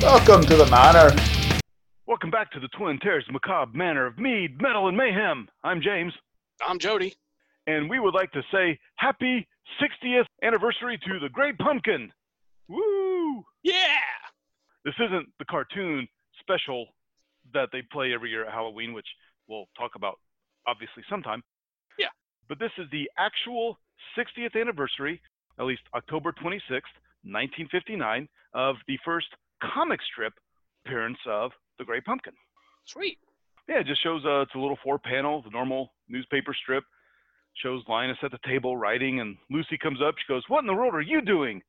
Welcome to the manor. Welcome back to the Twin Terrors Macabre Manor of Mead, Metal, and Mayhem. I'm James, I'm Jody. and we would like to say happy 60th anniversary to the Great Pumpkin. Woo! Yeah. This isn't the cartoon special that they play every year at Halloween, which we'll talk about obviously sometime. Yeah. But this is the actual 60th anniversary, at least October 26th, 1959, of the first comic strip appearance of the Great Pumpkin. Sweet. Yeah, it just shows uh, it's a little four panel, the normal newspaper strip. Shows Linus at the table writing, and Lucy comes up. She goes, What in the world are you doing?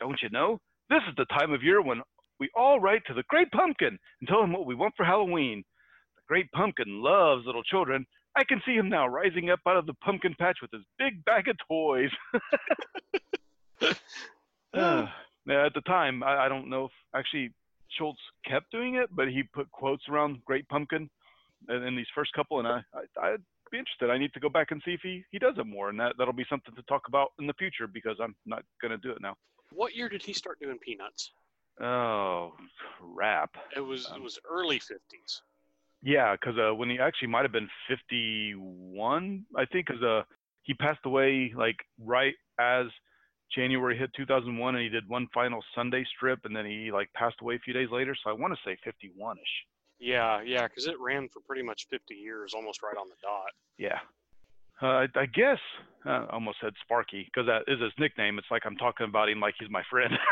Don't you know? This is the time of year when we all write to the Great Pumpkin and tell him what we want for Halloween. The Great Pumpkin loves little children. I can see him now rising up out of the pumpkin patch with his big bag of toys. Uh, yeah, at the time, I, I don't know if actually Schulz kept doing it, but he put quotes around Great Pumpkin in, in these first couple, and I, I, I'd be interested. I need to go back and see if he, he does it more, and that, that'll be something to talk about in the future because I'm not going to do it now. What year did he start doing Peanuts? Oh, crap. It was Um, it was early 50s. Yeah, because uh, when he actually might have been 51, I think, because uh, he passed away like right as January hit 2001, and he did one final Sunday strip, and then he like passed away a few days later. So I want to say 51ish. Yeah, yeah, because it ran for pretty much 50 years, almost right on the dot. Yeah. Uh, I, I guess uh, I almost said Sparky because that is his nickname. It's like I'm talking about him like he's my friend.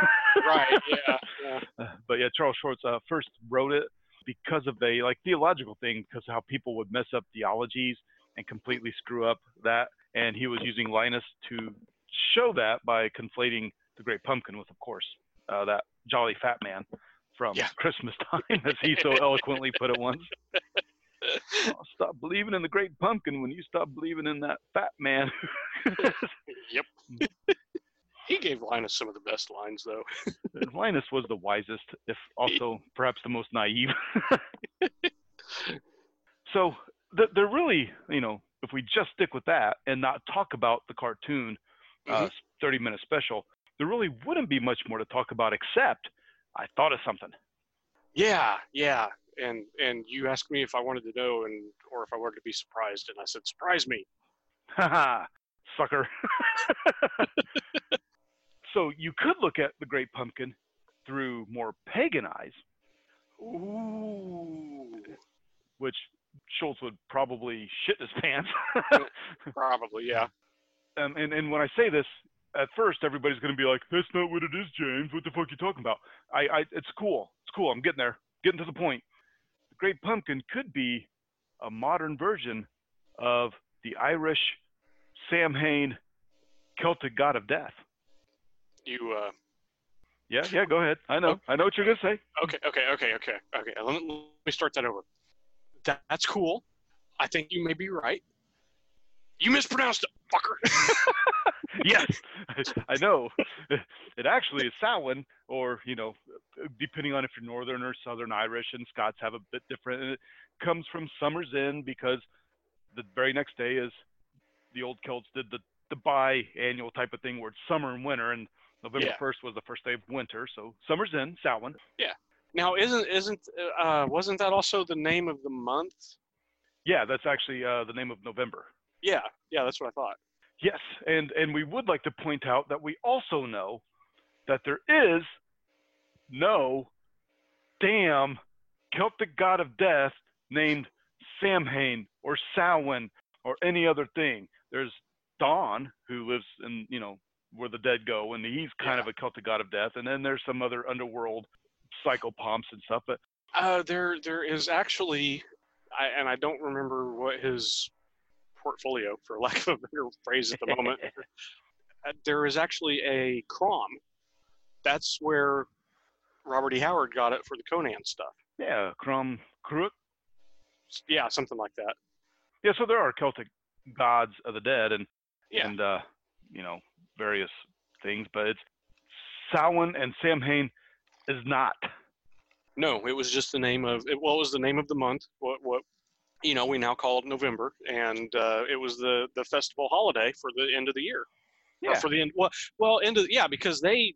Right. Yeah. yeah. Uh, but yeah, Charles Schulz uh, first wrote it because of a like theological thing, because how people would mess up theologies and completely screw up that, and he was using Linus to show that by conflating the Great Pumpkin with, of course, uh, that jolly fat man from Yeah. Christmas time, as he so eloquently put it once. Oh, stop believing in the Great Pumpkin when you stop believing in that fat man. Yep. he gave Linus some of the best lines, though. Linus was the wisest, if also perhaps the most naive. so they're really, you know, if we just stick with that and not talk about the cartoon, uh, 30 minute special, there really wouldn't be much more to talk about except I thought of something. Yeah, yeah. And and you asked me if I wanted to know and or if I wanted to be surprised, and I said, "Surprise me." Haha, sucker. so you could look at the Great Pumpkin through more pagan eyes, Ooh. which Schulz would probably shit his pants. Probably, yeah. um, and and when I say this, at first everybody's going to be like, "That's not what it is, James. What the fuck are you talking about?" I, I, it's cool. It's cool. I'm getting there. Getting to the point. The Great Pumpkin could be a modern version of the Irish Samhain Celtic god of death. You uh, Yeah, yeah. Go ahead. I know. I know what you're going to say. Okay, okay, okay, okay, okay. Let me, let me start that over. That, that's cool. I think you may be right. You mispronounced it, fucker. yes, I know. It actually is Samhain, or you know, depending on if you're Northern or Southern Irish, and Scots have a bit different. And it comes from Summer's Inn because the very next day is the old Celts did the the biannual type of thing where it's summer and winter, and November Yeah. first was the first day of winter. So Summer's Inn, Samhain. Yeah. Now, isn't isn't uh, wasn't that also the name of the month? Yeah, that's actually uh, the name of November. Yeah, yeah, that's what I thought. Yes, and and we would like to point out that we also know that there is no damn Celtic god of death named Samhain or Samhain or any other thing. There's Donn who lives in you know where the dead go, and he's kind Yeah. of a Celtic god of death. And then there's some other underworld psychopomps and stuff. But Uh, there there is actually, I, and I don't remember what his portfolio, for lack of a better phrase at the moment. uh, there is actually a Crom. That's where Robert E. Howard got it for the Conan stuff. yeah, Crom Cruach. Yeah, something like that. Yeah, so there are Celtic gods of the dead, and Yeah. and uh, you know various things, but it's Samhain and Samhain is not. No, it was just the name of it. It was the name of the month. What what you know we now call it November, and uh, it was the the festival holiday for the end of the year. Or Yeah. for the end. Well, well, end of yeah, because they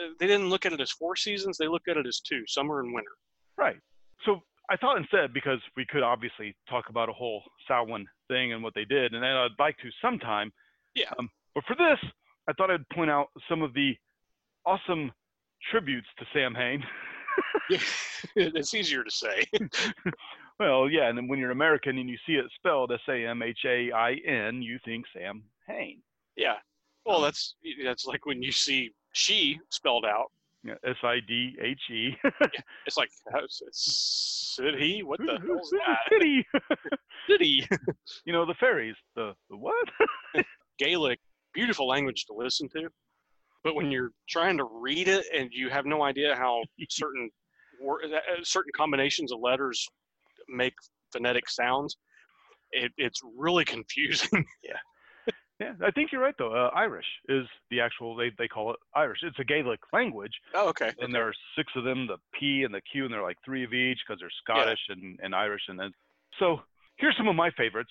uh, they didn't look at it as four seasons. They look at it as two, summer and winter. Right. So I thought instead, because we could obviously talk about a whole Samhain thing and what they did, and I'd like to sometime. Yeah. Um, but for this, I thought I'd point out some of the awesome tributes to Sam Hain. it's easier to say. well, yeah, and then when you're American and you see it spelled S A M H A I N, you think Sam Hain. Yeah. Well, that's that's like when you see she spelled out. Yeah, S I D H E. It's like Sid he? What the hell's that? City. City. you know the fairies. The the what? Gaelic, beautiful language to listen to, but when you're trying to read it and you have no idea how certain uh, certain combinations of letters make phonetic sounds, it, it's really confusing. Yeah, Yeah, I think you're right though. Uh, Irish is the actual they they call it Irish. It's a Gaelic language, Oh, okay. and there are six of them: the P and the Q, and they're like three of each because they're Scottish and, and Irish. And then so here's some of my favorites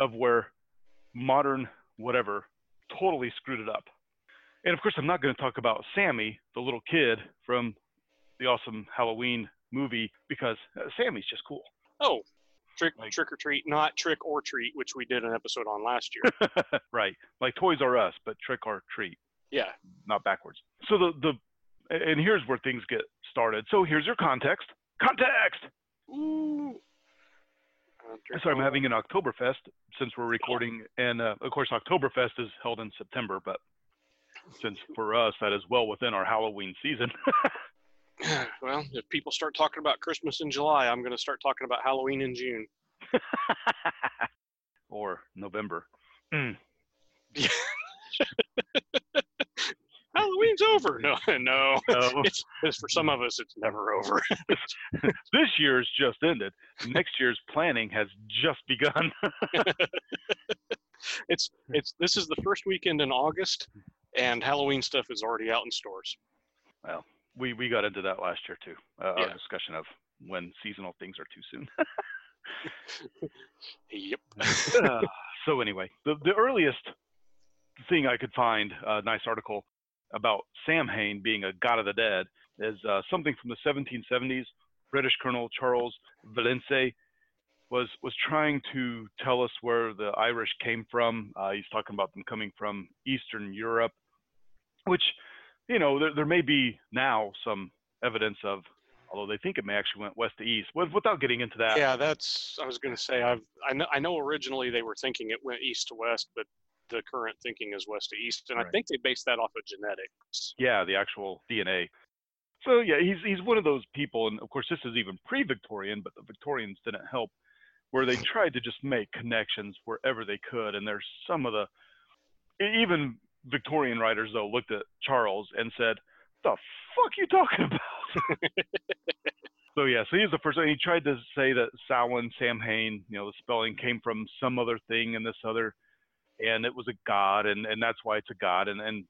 of where modern whatever totally screwed it up. And of course, I'm not going to talk about Sammy, the little kid from the awesome Halloween movie, because uh, Sammy's just cool. Oh, trick Like- trick or treat, not trick or treat, which we did an episode on last year. right, like Toys R Us, but trick or treat. yeah. not backwards. So the the and here's where things get started. So here's your context. Context. Ooh. Sorry, I'm having an Oktoberfest since we're recording, and uh, of course Oktoberfest is held in September, but since for us that is well within our Halloween season. well, if people start talking about Christmas in July, I'm going to start talking about Halloween in June. or November. Mm. Halloween's over. No, no. Oh, It's, it's for some of us, it's never over. this year's just ended. Next year's planning has just begun. It's it's this is the first weekend in August, and Halloween stuff is already out in stores. We we got into that last year too. Uh, Yeah. Our discussion of when seasonal things are too soon. Yep. Uh, so anyway, the the earliest thing I could find, a nice article about Sam Hain being a god of the dead, is uh, something from the 1770s. British Colonel Charles Vallancey was was trying to tell us where the Irish came from. Uh, he's talking about them coming from Eastern Europe, which you know there, there may be now some evidence of, although they think it may actually went west to east. With, without getting into that, Yeah, that's. I was going to say. I've. I know. I know. Originally, they were thinking it went east to west, but the current thinking is west to east, and I think they based that off of genetics. yeah, the actual DNA. So yeah, he's he's one of those people, and of course this is even pre-Victorian, but the Victorians didn't help, where they tried to just make connections wherever they could, and there's some of the even Victorian writers though looked at Charles and said, What "The fuck you talking about?" so yeah, so he's the first one. He tried to say that Samhain, Samhain, you know, the spelling came from some other thing and this other, and it was a god, and and that's why it's a god, and and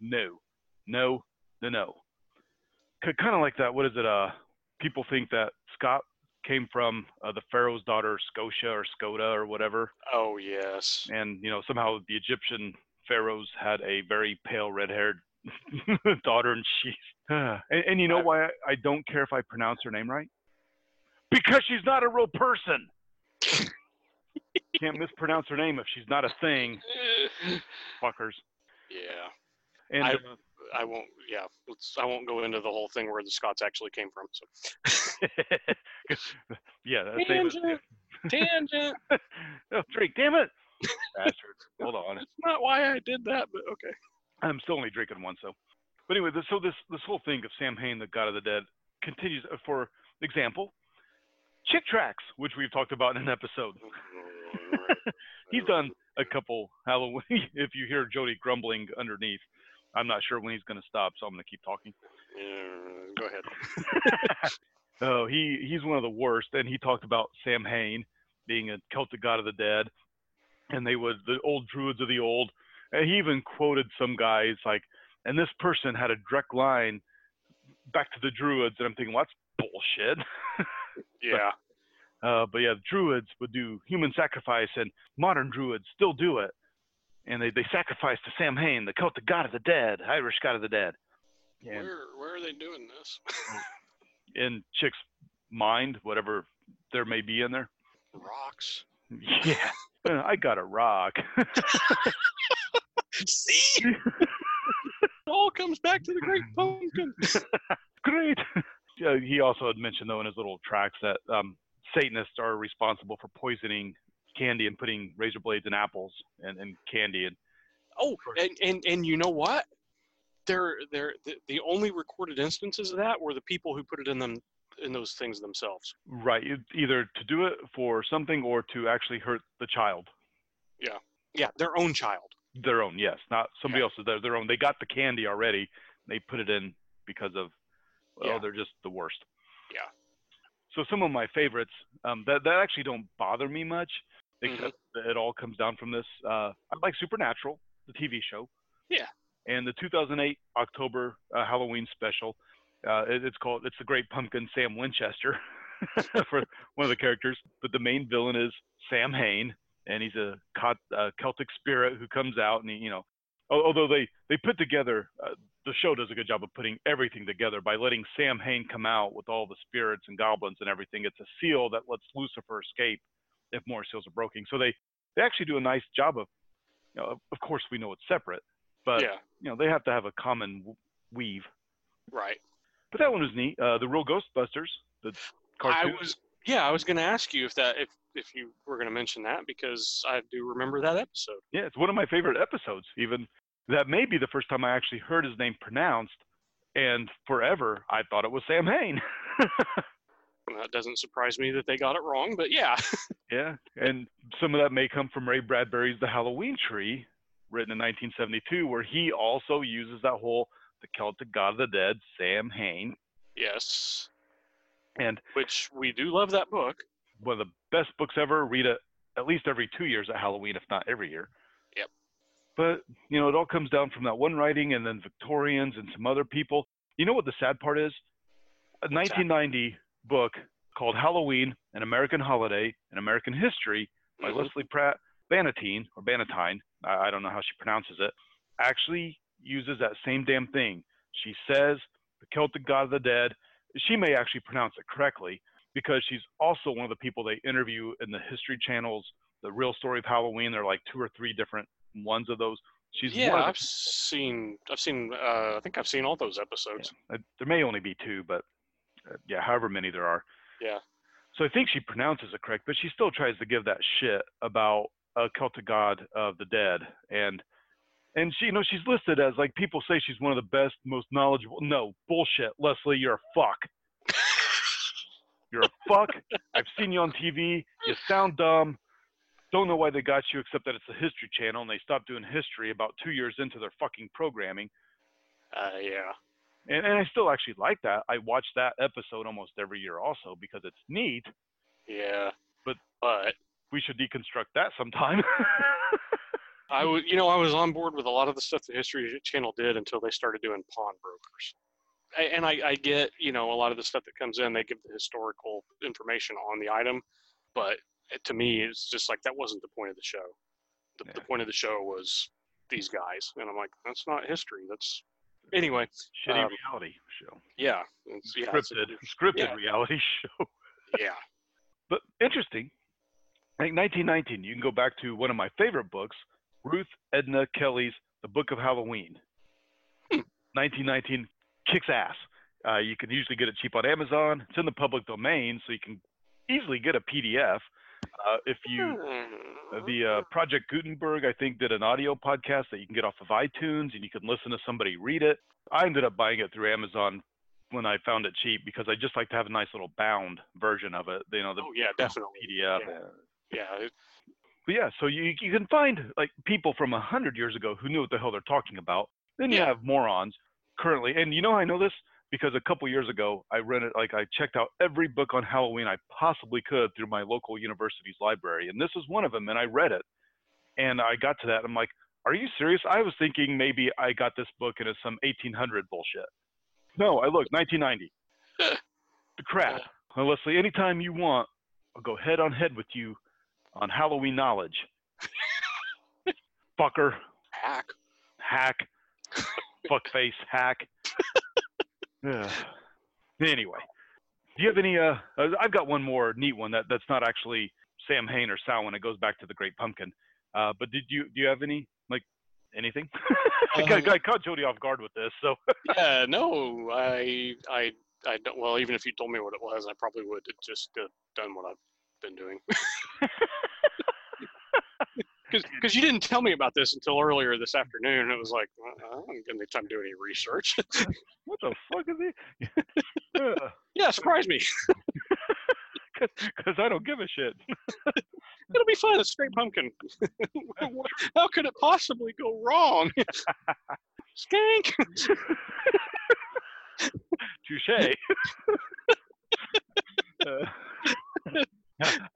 no, no, no, no. Kind of like that. What is it? Uh, people think that Scott came from uh, the Pharaoh's daughter, Scotia or Skoda or whatever, Oh yes. and you know somehow the Egyptian pharaohs had a very pale red-haired daughter, and she's and, and you know why I, I don't care if I pronounce her name right? Because she's not a real person. Can't mispronounce her name if she's not a thing, fuckers. yeah. And I- uh, I won't. Yeah. Let's. I won't go into the whole thing where the Scots actually came from. So yeah, that's same as- Tangent. tangent. oh, drink, damn it, bastards. Hold on, That's not why I did that, but okay. I'm still only drinking one, so. But anyway, this, so this this whole thing of Sam Hain, the God of the Dead, continues. uh, For example, Chick Tracts, which we've talked about in an episode. He's done a couple Halloween. if you hear Jody grumbling underneath, I'm not sure when he's going to stop, so I'm going to keep talking. Yeah, go ahead. Oh, he he's one of the worst. And he talked about Sam Hain being a Celtic god of the dead, and they would the old druids of the old. And he even quoted some guys like, and this person had a direct line back to the druids, and I'm thinking, well, that's bullshit. Yeah. Uh, but yeah, the druids would do human sacrifice, and modern druids still do it. And they, they sacrifice to Sam Hain, the Celtic god of the dead, Irish god of the dead. And Where where are they doing this? in chick's mind, whatever there may be in there. Rocks. Yeah, I got a rock. See? it all comes back to the Great Pumpkin. Great. Uh, he also had mentioned though in his little tracks that um, Satanists are responsible for poisoning candy and putting razor blades in apples and, and candy and Oh, and, and and you know what? They're they're the, the only recorded instances of that were the people who put it in them in those things themselves. right either to do it for something or to actually hurt the child. Yeah, Yeah. their own child. Their own, yes, not somebody Yeah. else's. Their, their own. They got the candy already. They put it in because of well, Yeah. they're just the worst. Yeah. So some of my favorites um, that that actually don't bother me much, Mhm. except that it all comes down from this. Uh, I like Supernatural, the TV show. Yeah. And the 2008 October uh, Halloween special. Uh, it, it's called it's the Great Pumpkin Sam Winchester for one of the characters, but the main villain is Sam Hain, and he's a cot, uh, Celtic spirit who comes out and he, you know, although they they put together uh, the show does a good job of putting everything together by letting Sam Hain come out with all the spirits and goblins and everything. It's a seal that lets Lucifer escape if more seals are broken. So they they actually do a nice job of, you know, of- of course we know it's separate, but yeah, you know they have to have a common weave. right. But that one was neat. Uh, the real Ghostbusters, the cartoon. I was yeah, I was going to ask you if that if if you were going to mention that because I do remember that episode. Yeah, it's one of my favorite episodes. Even that may be the first time I actually heard his name pronounced, and forever I thought it was Sam Hain. And that doesn't surprise me that they got it wrong, but yeah. yeah, and some of that may come from Ray Bradbury's The Halloween Tree, written in 1972, where he also uses that whole the Celtic god of the dead, Sam Hain, yes. and Which we do love that book. one of the best books ever. Read it at least every two years at Halloween, if not every year. Yep. But you know, it all comes down from that one writing, and then Victorians and some other people. You know what the sad part is? A What's that? 1990 book called Halloween: An American Holiday in American History by Mhm. Lesley Pratt Bannatyne or Bannatyne. I, I don't know how she pronounces it. Actually uses that same damn thing. She says the Celtic god of the dead. She may actually pronounce it correctly because she's also one of the people they interview in the History Channel's The Real Story of Halloween. There are like two or three different ones of those. She's yeah, one of the- I've seen I've seen uh, I think I've seen all those episodes. Uh, there may only be two, but uh, yeah, however many there are. Yeah. So I think she pronounces it correct, but she still tries to give that shit about a Celtic god of the dead, and and she, you know, she's listed as like people say she's one of the best, most knowledgeable. No bullshit, Lesley, you're a fuck. You're a fuck. I've seen you on TV. You sound dumb. Don't know why they got you, except that it's a History Channel, and they stopped doing history about two years into their fucking programming. Uh, yeah. And, and I still actually like that. I watch that episode almost every year also because it's neat. Yeah. But- but We should deconstruct that sometime. I would you know I was on board with a lot of the stuff the History Channel did until they started doing pawnbrokers. A- And I, I get you know a lot of the stuff that comes in they give the historical information on the item, but to me it's just like that wasn't the point of the show. The, the point of the show was these guys, and I'm like that's not history. That's anyway. Shitty Um, reality show. Yeah. It's, yeah. it's- Scripted, scripted yeah. reality show. yeah. But interesting. I think 1919, you can go back to one of my favorite books, Ruth Edna Kelly's The Book of Halloween. Hmm. 1919 kicks ass. Uh, you can usually get it cheap on Amazon. It's in the public domain, so you can easily get a PDF. Uh, if you Uh, the uh, Project Gutenberg, I think, did an audio podcast that you can get off of iTunes, and you can listen to somebody read it. I ended up buying it through Amazon when I found it cheap because I just like to have a nice little bound version of it. You know, the oh yeah, definitely. PDF. Yeah. Yeah. But yeah, so you you can find like people from a hundred years ago who knew what the hell they're talking about. Then you Yeah. have morons currently, and you know I know this because a couple years ago I rented like I checked out every book on Halloween I possibly could through my local university's library, and this is one of them, and I read it, and I got to that, and I'm like, are you serious? I was thinking maybe I got this book and it's some 1800 bullshit. No, I looked 1990. the crap. Well, Lesley, anytime you want, I'll go head on head with you on Halloween knowledge. Fucker, hack. hack, fuckface, hack. Uh, anyway, do you have any? Uh, uh, I've got one more neat one that that's not actually Sam Hain or Samhain. It goes back to the Great Pumpkin. Uh, but did you do you have any like anything? I, got, I caught Jody off guard with this, so Yeah, no, I, I, I don't. Well, even if you told me what it was, I probably would have just uh, done what I've been doing. Because you didn't tell me about this until earlier this afternoon. It was like, uh, I don't get any time to do any research. what the fuck is he? Uh, yeah, surprise me. Because I don't give a shit. It'll be fun. It's Great Pumpkin. How could it possibly go wrong? Skank. Touche. Uh,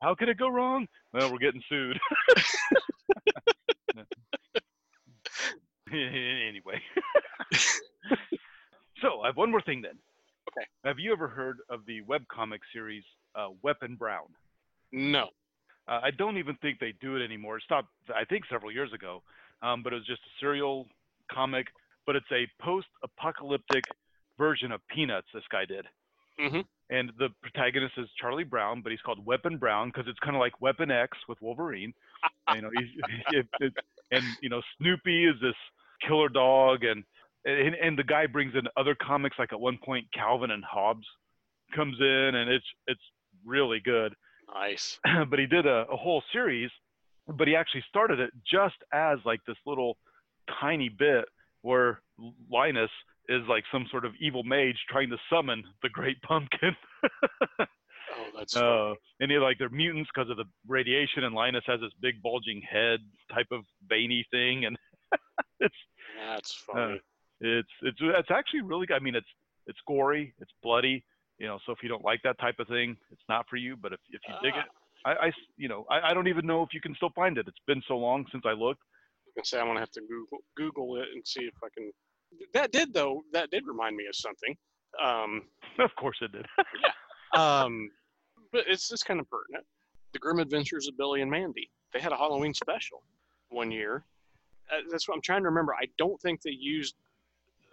how could it go wrong? Well, we're getting sued. anyway. so I have one more thing then. Okay. Have you ever heard of the webcomic series uh, Weapon Brown? No. Uh, I don't even think they do it anymore. It stopped, I think, several years ago. Um, but it was just a serial comic. But it's a post-apocalyptic version of Peanuts. This guy did. Mhm. And the protagonist is Charlie Brown, but he's called Weapon Brown because it's kind of like Weapon X with Wolverine. you know, he's, it, it, and you know, Snoopy is this killer dog, and, and and the guy brings in other comics. Like at one point, Calvin and Hobbes comes in, and it's it's really good. Nice. but he did a, a whole series, but he actually started it just as like this little tiny bit where Linus is like some sort of evil mage trying to summon the Great Pumpkin. Oh, that's uh, and they're like they're mutants because of the radiation, and Linus has this big bulging head type of veiny thing, and it's that's funny. it's it's it's actually really. I mean, it's it's gory, it's bloody, you know. So if you don't like that type of thing, it's not for you. But if if you dig Ah. it, I you know I, I don't even know if you can still find it. It's been so long since I looked. I can say I'm gonna have to Google Google it and see if I can. That did though. That did remind me of something. Um, of course it did. um, but it's it's kind of pertinent. The Grim Adventures of Billy and Mandy. They had a Halloween special one year. Uh, that's what I'm trying to remember. I don't think they used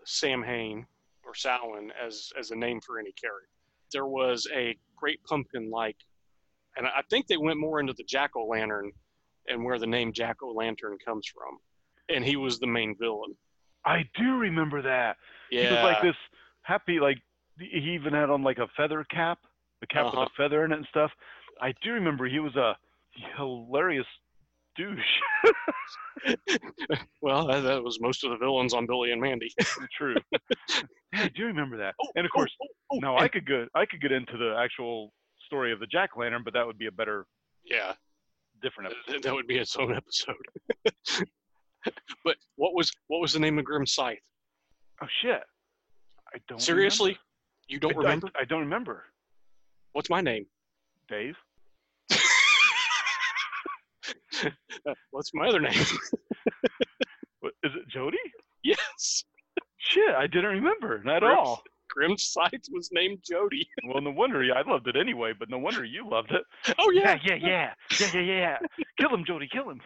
Sam Hain or Samhain as as a name for any character. There was a Great Pumpkin like, and I think they went more into the Jack O' Lantern and where the name Jack O' Lantern comes from. And he was the main villain. I do remember that. Yeah. He was like this happy, like he even had on like a feather cap, the cap Uh-huh. with a feather in it and stuff. I do remember he was a hilarious douche. well, that, that was most of the villains on Billy and Mandy. True. Yeah, I do remember that. Oh, and of oh, course, oh, oh, now and- I could go, I could get into the actual story of the jack lantern, but that would be a better, yeah, different episode. that would be its own episode. but what was what was the name of Grim Scythe? Oh shit! I don't Seriously, you don't remember. I- remember? I, I don't remember. What's my name? Dave. What's my other name? What, is it Jody? yes, Shit, I didn't remember. Not at all. Grim Scythe was named Jody. Well, no wonder I loved it anyway, but no wonder you loved it. Oh yeah. yeah. yeah, yeah, yeah, yeah, yeah. kill him, Jody, kill him.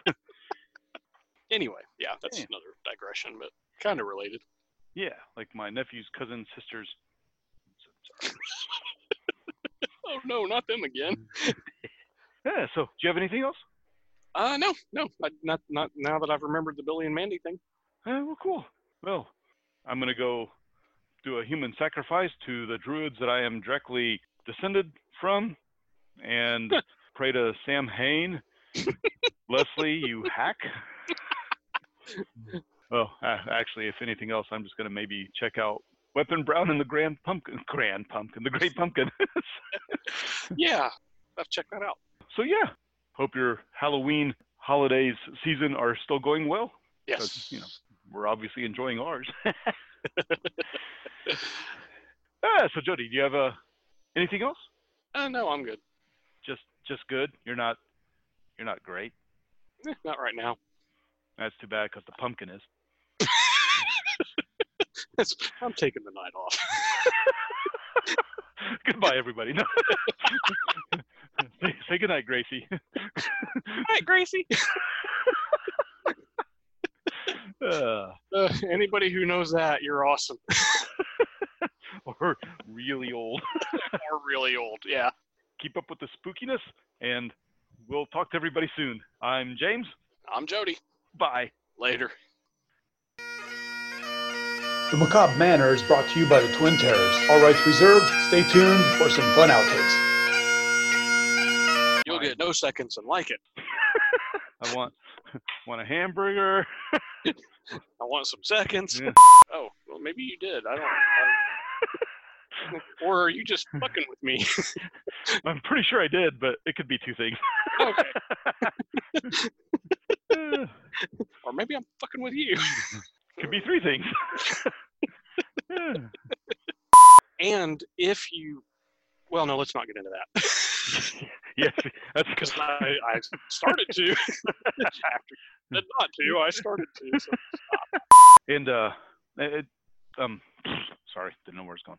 Anyway, yeah, that's Yeah. another digression, but kind of related. yeah, like my nephew's cousin, sister's. Oh no, not them again. Yeah. So, do you have anything else? Uh, no, no, I, not not now that I've remembered the Billy and Mandy thing. Uh, well, cool. Well, I'm gonna go do a human sacrifice to the druids that I am directly descended from, and pray to Sam Hain, Lesley, you hack. Well, uh, actually, if anything else, I'm just gonna maybe check out Weapon Brown and the Grand Pumpkin, Grand Pumpkin, the Great Pumpkin. Yeah, I've checked that out. so yeah, hope your Halloween holidays season are still going well. Yes. you know, We're obviously enjoying ours. Ah, so Jody, do you have uh, anything else? Uh, no, I'm good. Just just good. You're not you're not great. Eh, not right now. That's too bad because the pumpkin is. That's, I'm taking the night off. Goodbye, everybody. No. say, say goodnight, Gracie. Hey, Gracie. Uh, Uh, anybody who knows that, you're awesome. or, or really old. or really old. Yeah. Keep up with the spookiness, and we'll talk to everybody soon. I'm James. I'm Jody. Bye. Later. The Macabre Manor is brought to you by the Twin Terrors. All rights reserved. Stay tuned for some fun outtakes. You'll get no seconds and like it. I want want a hamburger. I want some seconds. Yeah. Oh, well, maybe you did. I don't. I, or are you just fucking with me? I'm pretty sure I did, but it could be two things. okay. Or maybe I'm fucking with you. could be three things. And if you, well, no, let's not get into that yes, that's because I, I started to. You not to, I started to. So. and uh, it, um, sorry, didn't know where it's going.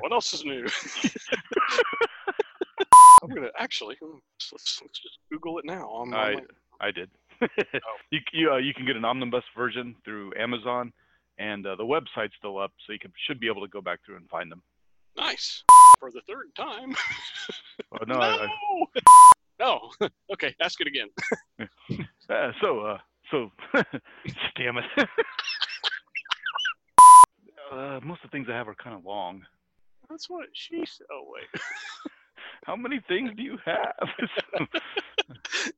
What else is new? I'm gonna actually hmm, let's, let's just Google it now. I'm, I I'm I did. You you uh, you can get an omnibus version through Amazon, and uh, the website's still up, so you can should be able to go back through and find them. nice for the third time. Uh, no, I, no. okay, ask it again. I, uh, so uh, so damn it. uh, most of the things I have are kind of long. That's what she said. Oh wait how many things do you have?